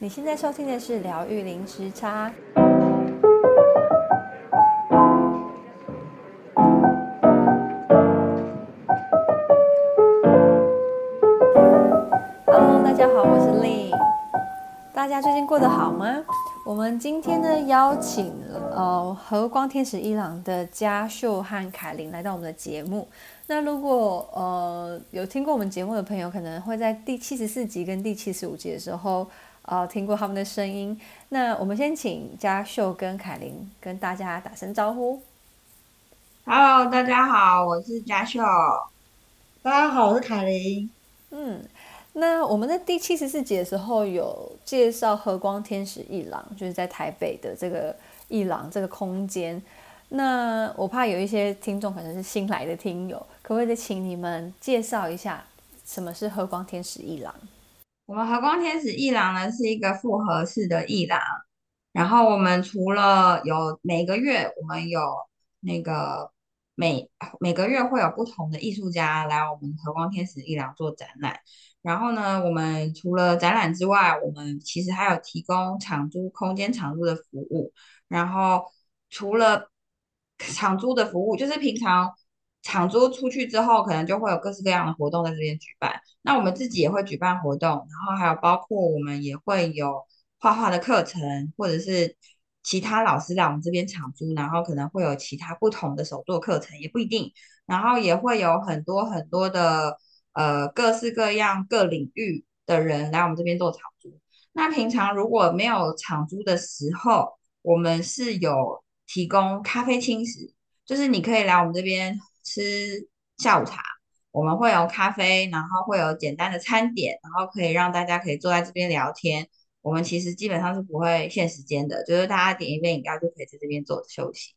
你现在收听的是疗愈零时差。Hello，大家好，我是 Lynn。大家最近过得好吗？我们今天呢，邀请呃和光天使伊朗的嘉秀和凯琳来到我们的节目。那如果呃有听过我们节目的朋友，可能会在第七十四集跟第七十五集的时候。啊、呃，听过他们的声音。那我们先请嘉秀跟凯琳跟大家打声招呼。Hello，大家好，我是嘉秀。大家好，我是凯琳。嗯，那我们在第七十四集的时候有介绍和光天使一郎，就是在台北的这个一郎这个空间。那我怕有一些听众可能是新来的听友，可不可以再请你们介绍一下什么是和光天使艺廊？我们和光天使艺廊呢，是一个复合式的艺廊，然后我们除了有每个月我们有那个每每个月会有不同的艺术家来我们和光天使艺廊做展览，然后呢，我们除了展览之外，我们其实还有提供场租空间场租的服务，然后除了场租的服务，就是平常。场租出去之后，可能就会有各式各样的活动在这边举办。那我们自己也会举办活动，然后还有包括我们也会有画画的课程，或者是其他老师来我们这边场租，然后可能会有其他不同的手作课程，也不一定。然后也会有很多很多的呃各式各样各领域的人来我们这边做场租。那平常如果没有场租的时候，我们是有提供咖啡清食，就是你可以来我们这边。吃下午茶，我们会有咖啡，然后会有简单的餐点，然后可以让大家可以坐在这边聊天。我们其实基本上是不会限时间的，就是大家点一杯饮料就可以在这边坐着休息。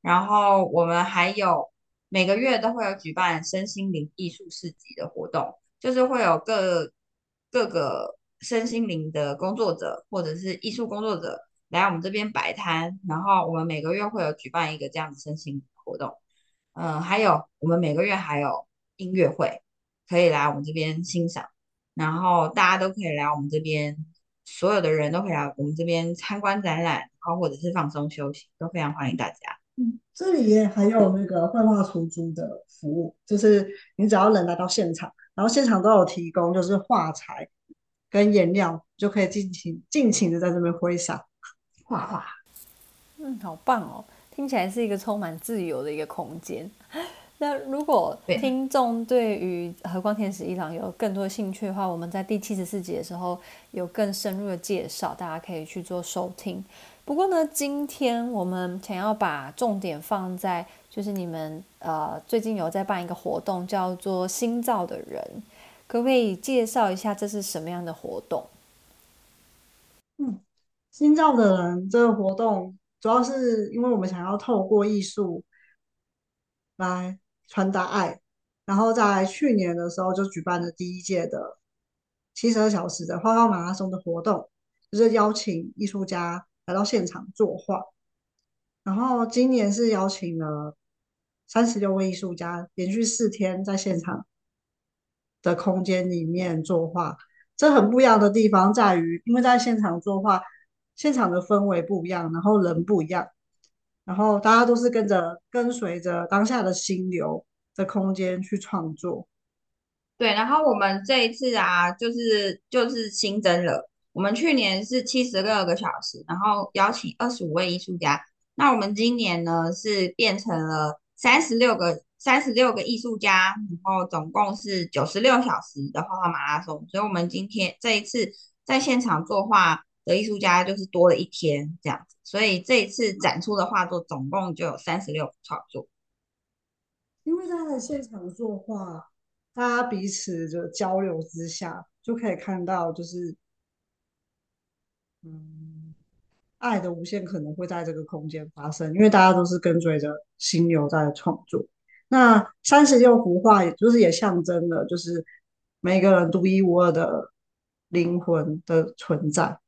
然后我们还有每个月都会有举办身心灵艺术市集的活动，就是会有各各个身心灵的工作者或者是艺术工作者来我们这边摆摊，然后我们每个月会有举办一个这样的身心灵活动。嗯，还有我们每个月还有音乐会，可以来我们这边欣赏，然后大家都可以来我们这边，所有的人都可以来我们这边参观展览，然后或者是放松休息，都非常欢迎大家。嗯，这里也还有那个绘画出租的服务，就是你只要人来到现场，然后现场都有提供，就是画材跟颜料，就可以尽情尽情的在这边挥洒画画。嗯，好棒哦。听起来是一个充满自由的一个空间。那如果听众对于和光天使一郎有更多的兴趣的话，我们在第七十四集的时候有更深入的介绍，大家可以去做收听。不过呢，今天我们想要把重点放在，就是你们呃最近有在办一个活动，叫做“新造的人”，可不可以介绍一下这是什么样的活动？嗯，“新造的人”这个活动。主要是因为我们想要透过艺术来传达爱，然后在去年的时候就举办了第一届的七十二小时的画画马拉松的活动，就是邀请艺术家来到现场作画。然后今年是邀请了三十六位艺术家，连续四天在现场的空间里面作画。这很不一样的地方在于，因为在现场作画。现场的氛围不一样，然后人不一样，然后大家都是跟着跟随着当下的心流的空间去创作。对，然后我们这一次啊，就是就是新增了，我们去年是七十六个小时，然后邀请二十五位艺术家，那我们今年呢是变成了三十六个三十六个艺术家，然后总共是九十六小时的画画马拉松，所以我们今天这一次在现场作画。的艺术家就是多了一天这样子，所以这一次展出的画作总共就有三十六幅创作。因为他在现场作画，大家彼此的交流之下，就可以看到，就是嗯，爱的无限可能会在这个空间发生，因为大家都是跟随着心流在创作。那三十六幅画，也就是也象征了，就是每个人独一无二的灵魂的存在。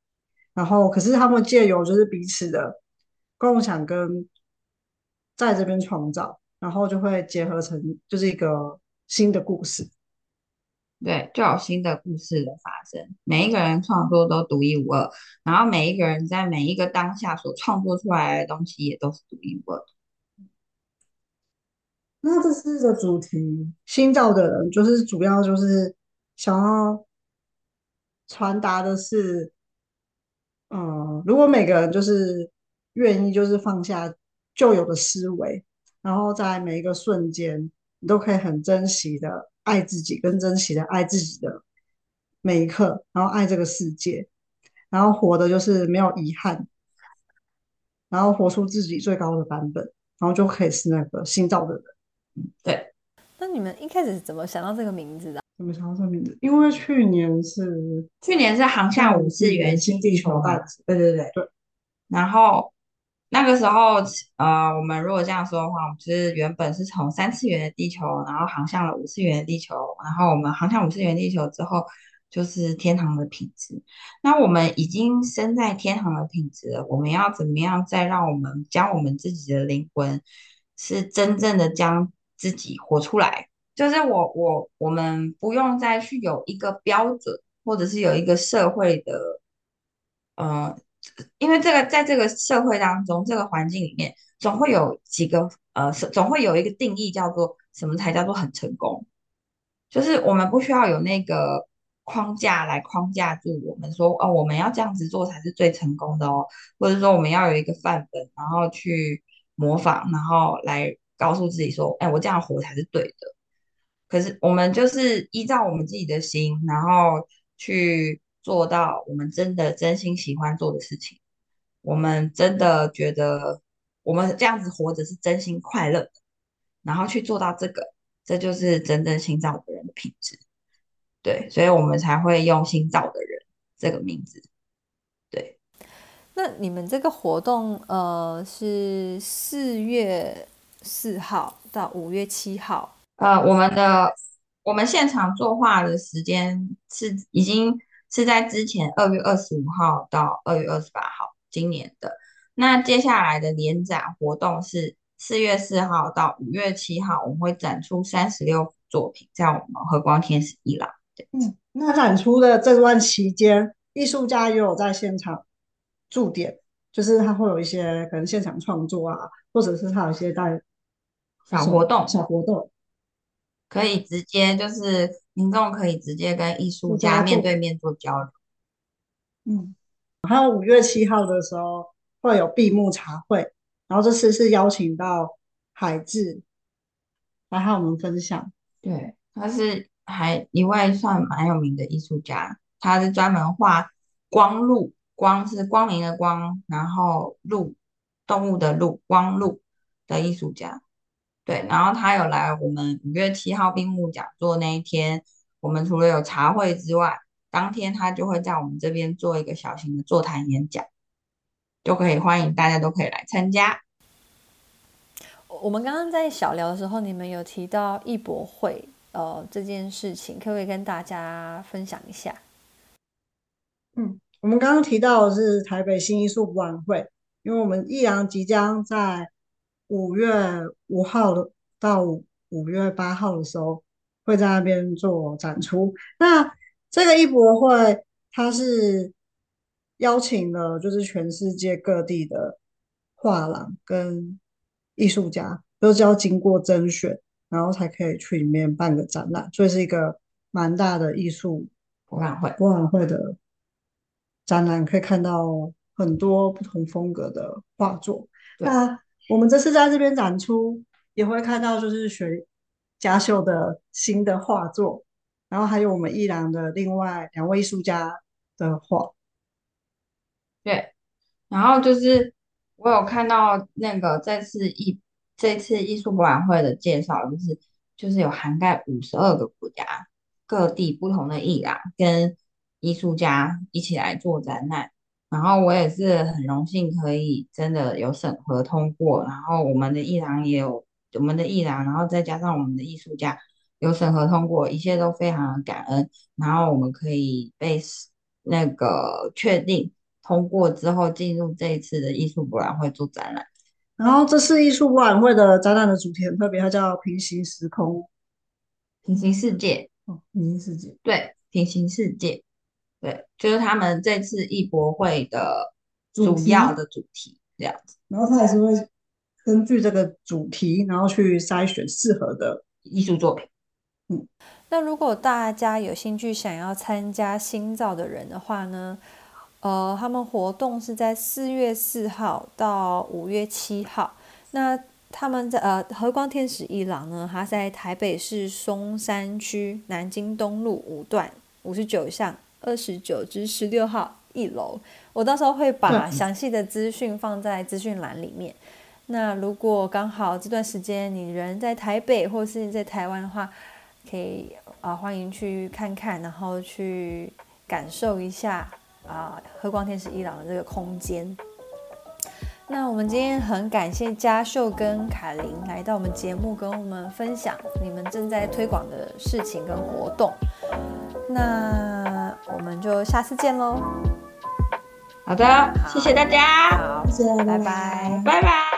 然后，可是他们借由就是彼此的共享跟在这边创造，然后就会结合成就是一个新的故事。对，就有新的故事的发生。每一个人创作都独一无二，然后每一个人在每一个当下所创作出来的东西也都是独一无二。那这次的主题，新造的人，就是主要就是想要传达的是，嗯，如果每个人就是愿意，就是放下旧有的思维，然后在每一个瞬间，你都可以很珍惜的爱自己，跟珍惜的爱自己的每一刻，然后爱这个世界，然后活的就是没有遗憾，然后活出自己最高的版本，然后就可以是那个新造的人。对，那你们一开始是怎么想到这个名字的？怎么想到这个名字？因为去年是去年是航向五次元新地球案子，对对对对。然后那个时候，呃，我们如果这样说的话，我们就是原本是从三次元的地球，然后航向了五次元的地球，然后我们航向五次元地球之后，就是天堂的品质。那我们已经身在天堂的品质了，我们要怎么样再让我们将我们自己的灵魂，是真正的将自己活出来，就是我我我们不用再去有一个标准，或者是有一个社会的，呃，因为这个在这个社会当中，这个环境里面，总会有几个呃，总会有一个定义叫做什么才叫做很成功，就是我们不需要有那个框架来框架住我们说，哦，我们要这样子做才是最成功的哦，或者说我们要有一个范本，然后去模仿，然后来。告诉自己说：“哎，我这样活才是对的。”可是我们就是依照我们自己的心，然后去做到我们真的真心喜欢做的事情。我们真的觉得我们这样子活着是真心快乐的，然后去做到这个，这就是真正心造的人的品质。对，所以我们才会用“心造的人”这个名字。对，那你们这个活动，呃，是四月。四号到五月七号，呃，我们的我们现场作画的时间是已经是在之前二月二十五号到二月二十八号，今年的。那接下来的联展活动是四月四号到五月七号，我们会展出三十六幅作品，在我们和光天使一廊。对，嗯，那展出的这段期间，艺术家也有在现场驻点，就是他会有一些可能现场创作啊，或者是他有一些带。小活动，小活动可以直接就是民众可以直接跟艺术家面对面做交流。嗯，还有五月七号的时候会有闭幕茶会，然后这次是邀请到海志来和我们分享。对，他是还一位算蛮有名的艺术家，他是专门画光路，光是光明的光，然后路动物的路，光路的艺术家。对，然后他有来我们五月七号闭幕讲座那一天，我们除了有茶会之外，当天他就会在我们这边做一个小型的座谈演讲，就可以欢迎大家都可以来参加。我们刚刚在小聊的时候，你们有提到艺博会呃这件事情，可不可以跟大家分享一下？嗯，我们刚刚提到的是台北新艺术博览会，因为我们艺廊即将在。五月五号的到五月八号的时候，会在那边做展出。那这个艺博会，它是邀请了就是全世界各地的画廊跟艺术家，都是要经过甄选，然后才可以去里面办个展览。所以是一个蛮大的艺术博览会，博览会的展览，可以看到很多不同风格的画作。那我们这次在这边展出，也会看到就是学家秀的新的画作，然后还有我们艺廊的另外两位艺术家的画。对，然后就是我有看到那个这次艺这次艺术博览会的介绍，就是就是有涵盖五十二个国家各地不同的艺廊跟艺术家一起来做展览。然后我也是很荣幸可以真的有审核通过，然后我们的艺廊也有我们的艺廊，然后再加上我们的艺术家有审核通过，一切都非常的感恩。然后我们可以被那个确定通过之后，进入这一次的艺术博览会做展览。然后这次艺术博览会的展览的主题很特别，它叫平行时空、平行世界。哦，平行世界，对，平行世界，对，就是他们这次艺博会的主要的主题这样子。然后他还是会根据这个主题，然后去筛选适合的艺术作品。嗯，那如果大家有兴趣想要参加新造的人的话呢，呃，他们活动是在四月四号到五月七号。那他们在呃和光天使一郎呢，他在台北市松山区南京东路五段五十九巷二十九至十六号一楼。我到时候会把详细的资讯放在资讯栏里面。那如果刚好这段时间你人在台北或是在台湾的话，可以啊、呃，欢迎去看看，然后去感受一下啊、呃，和光天使伊朗的这个空间。那我们今天很感谢嘉秀跟凯琳来到我们节目，跟我们分享你们正在推广的事情跟活动。那我们就下次见喽。好的，好谢谢大家，好，谢谢，拜拜，拜拜。